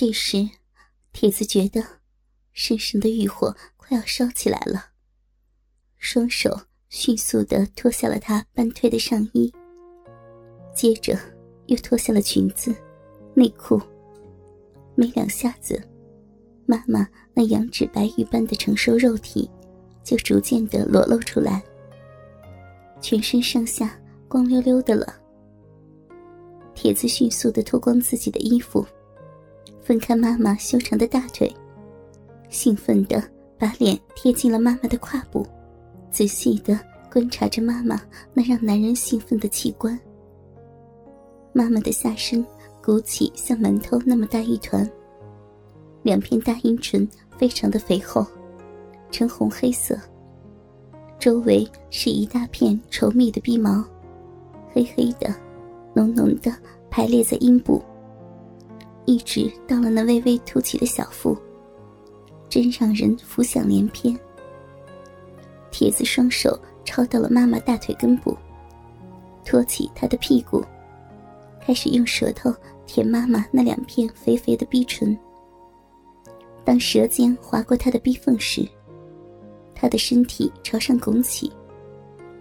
这时，铁子觉得身上的欲火快要烧起来了，双手迅速的脱下了他半退的上衣，接着又脱下了裙子、内裤。没两下子，妈妈那羊脂白玉般的成熟肉体就逐渐的裸露出来，全身上下光溜溜的了。铁子迅速的脱光自己的衣服，分开妈妈修长的大腿，兴奋的把脸贴近了妈妈的胯部，仔细的观察着妈妈那让男人兴奋的器官。妈妈的下身鼓起像馒头那么大一团，两片大阴唇非常的肥厚，呈红黑色，周围是一大片稠密的鼻毛，黑黑的。浓浓的排列在阴部，一直到了那微微凸起的小腹，真让人浮想联翩。铁子双手抄到了妈妈大腿根部，托起她的屁股，开始用舌头舔妈妈那两片肥肥的逼唇。当舌尖划过她的逼缝时，她的身体朝上拱起，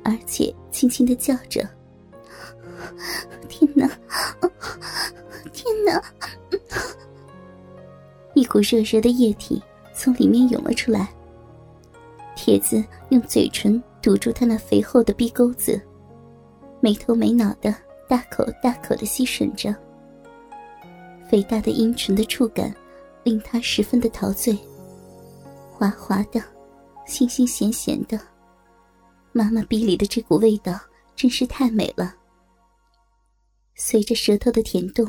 而且轻轻的叫着。天哪！天哪！一股热热的液体从里面涌了出来。铁子用嘴唇堵住他那肥厚的鼻沟子，没头没脑的大口大口的吸吮着。肥大的阴唇的触感令他十分的陶醉，滑滑的，腥腥咸咸的。妈妈鼻里的这股味道真是太美了。随着舌头的甜动，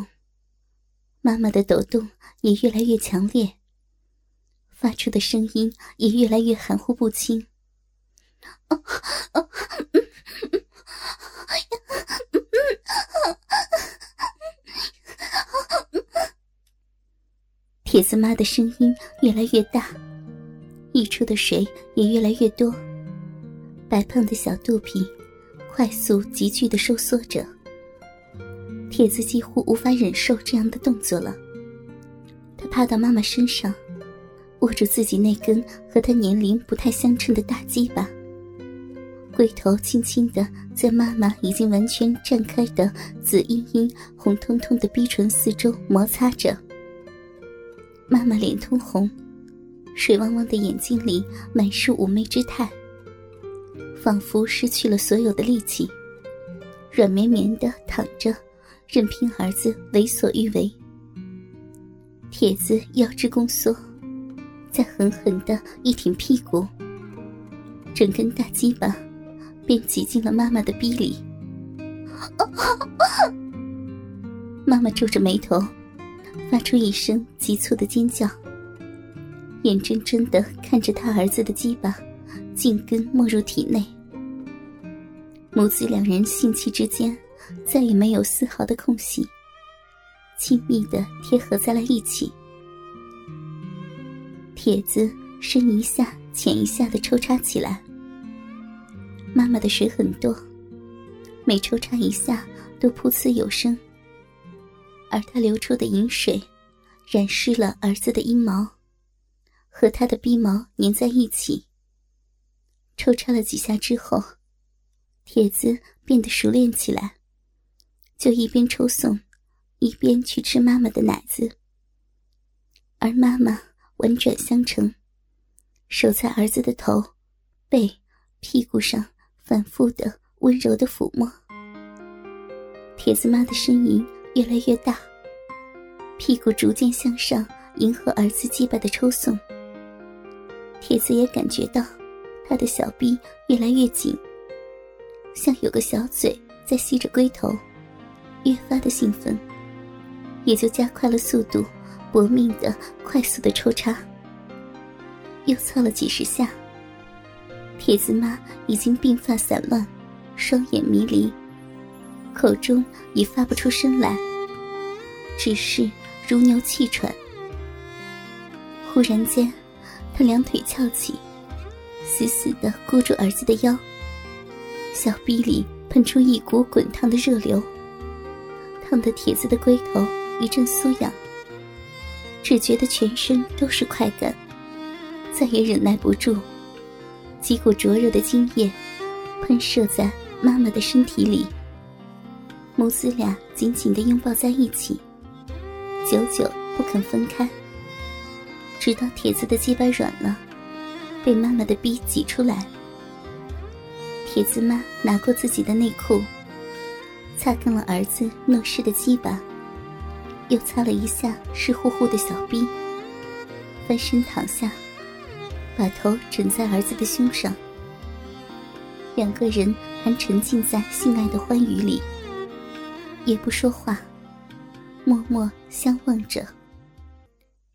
妈妈的抖动也越来越强烈，发出的声音也越来越含糊不清。铁子妈的声音越来越大，溢出的水也越来越多，白胖的小肚皮快速急剧的收缩着。铁子几乎无法忍受这样的动作了，他趴到妈妈身上，握住自己那根和他年龄不太相称的大鸡巴，龟头轻轻的在妈妈已经完全绽开的紫茵茵、红彤彤的逼唇四周摩擦着。妈妈脸通红，水汪汪的眼睛里满是妩媚之态，仿佛失去了所有的力气，软绵绵的躺着。任凭儿子为所欲为，铁子腰肢宫缩，再狠狠的一挺屁股，整根大鸡巴便挤进了妈妈的逼里。妈妈皱着眉头，发出一声急促的尖叫，眼睁睁的看着他儿子的鸡巴进根没入体内，母子两人性气之间。再也没有丝毫的空隙，亲密的贴合在了一起。铁子深一下浅一下的抽插起来。妈妈的水很多，每抽插一下都噗呲有声，而他流出的饮水染湿了儿子的阴毛，和他的鼻毛粘在一起。抽插了几下之后，铁子变得熟练起来。就一边抽送，一边去吃妈妈的奶子，而妈妈婉转相承，手在儿子的头、背、屁股上反复的温柔的抚摸。铁子妈的呻吟越来越大，屁股逐渐向上，迎合儿子鸡巴的抽送。铁子也感觉到，他的小臂越来越紧，像有个小嘴在吸着龟头。越发的兴奋，也就加快了速度，搏命的、快速的抽插。又操了几十下，铁子妈已经鬓发散乱，双眼迷离，口中已发不出声来，只是如牛气喘。忽然间，他两腿翘起，死死的箍住儿子的腰，小臂里喷出一股滚烫的热流。烫的铁子的龟头一阵酥痒，只觉得全身都是快感，再也忍耐不住，几股灼热的精液喷射在妈妈的身体里，母子俩紧紧的拥抱在一起，久久不肯分开，直到铁子的鸡巴软了，被妈妈的逼挤出来。铁子妈拿过自己的内裤，擦干了儿子弄湿的鸡巴，又擦了一下湿乎乎的小臂，翻身躺下，把头枕在儿子的胸上。两个人还沉浸在性爱的欢愉里，也不说话，默默相望着。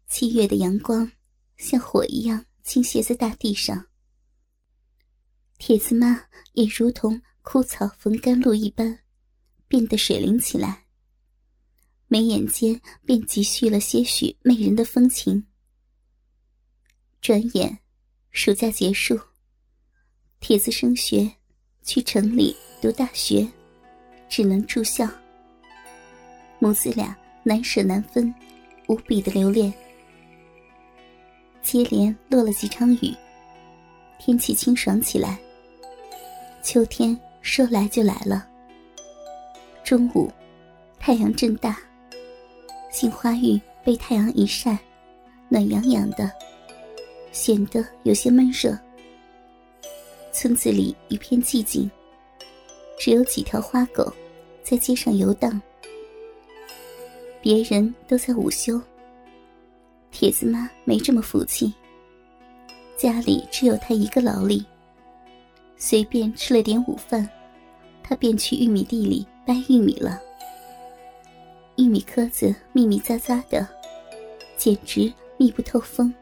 七月的阳光像火一样倾泻在大地上。铁子妈也如同枯草逢甘露一般，变得水灵起来。眉眼间便积蓄了些许媚人的风情。转眼，暑假结束，铁子升学，去城里读大学，只能住校。母子俩难舍难分，无比的留恋。接连落了几场雨，天气清爽起来。秋天说来就来了。中午，太阳正大，杏花玉被太阳一晒，暖洋洋的，显得有些闷热。村子里一片寂静，只有几条花狗在街上游荡。别人都在午休，铁子妈没这么福气，家里只有她一个劳力。随便吃了点午饭，她便去玉米地里掰玉米了。玉米壳子密密匝匝的，简直密不透风。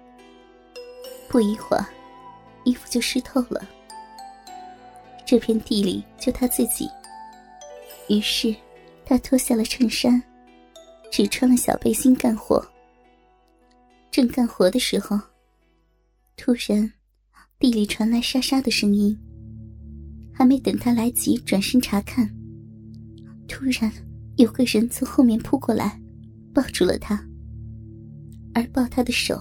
不一会儿，衣服就湿透了。这片地里就他自己，于是他脱下了衬衫，只穿了小背心干活。正干活的时候，突然地里传来沙沙的声音。还没等他来及转身查看，突然有个人从后面扑过来，抱住了他。而抱他的手，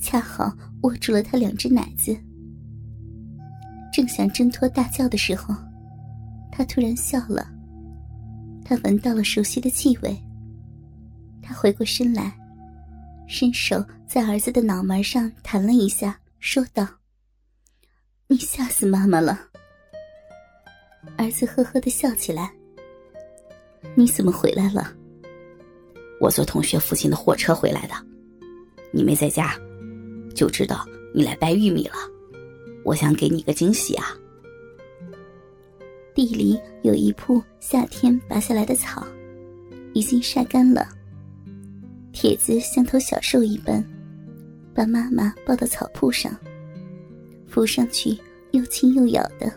恰好握住了他两只奶子。正想挣脱大叫的时候，他突然笑了。他闻到了熟悉的气味。他回过身来，伸手在儿子的脑门上弹了一下，说道：“你吓死妈妈了。”儿子呵呵的笑起来。你怎么回来了？我坐同学父亲的货车回来的。你没在家，就知道你来掰玉米了。我想给你个惊喜啊。地里有一铺夏天拔下来的草，已经晒干了。铁子像头小兽一般，把妈妈抱到草铺上，扶上去又亲又咬的。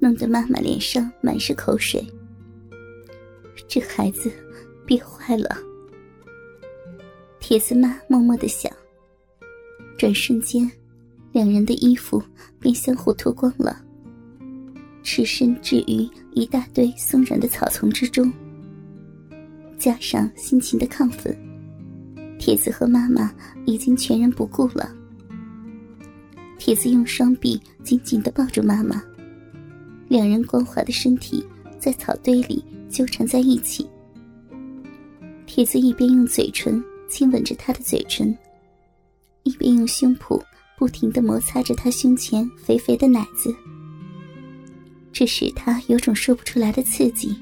弄得妈妈脸上满是口水。这孩子憋坏了。铁子妈默默的想。转瞬间，两人的衣服便相互脱光了，赤身置于一大堆松软的草丛之中。加上心情的亢奋，铁子和妈妈已经全然不顾了。铁子用双臂紧紧的抱住妈妈。两人光滑的身体在草堆里纠缠在一起。铁子一边用嘴唇亲吻着她的嘴唇，一边用胸脯不停的摩擦着她胸前肥肥的奶子。这使他有种说不出来的刺激。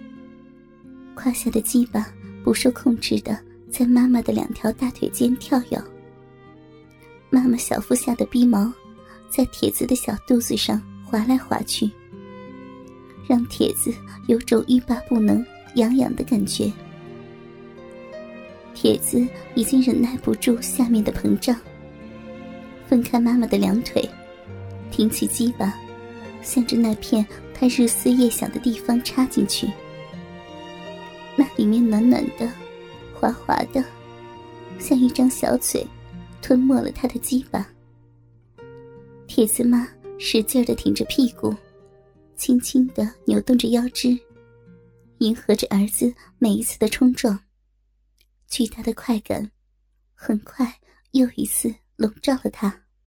胯下的鸡巴不受控制的在妈妈的两条大腿间跳跃。妈妈小腹下的逼毛在铁子的小肚子上滑来滑去。让铁子有种欲罢不能、痒痒的感觉。铁子已经忍耐不住下面的膨胀，分开妈妈的两腿，挺起鸡巴，向着那片他日思夜想的地方插进去。那里面暖暖的、滑滑的，像一张小嘴，吞没了他的鸡巴。铁子妈使劲的挺着屁股。轻轻的扭动着腰肢，迎合着儿子每一次的冲撞。巨大的快感很快又一次笼罩了他。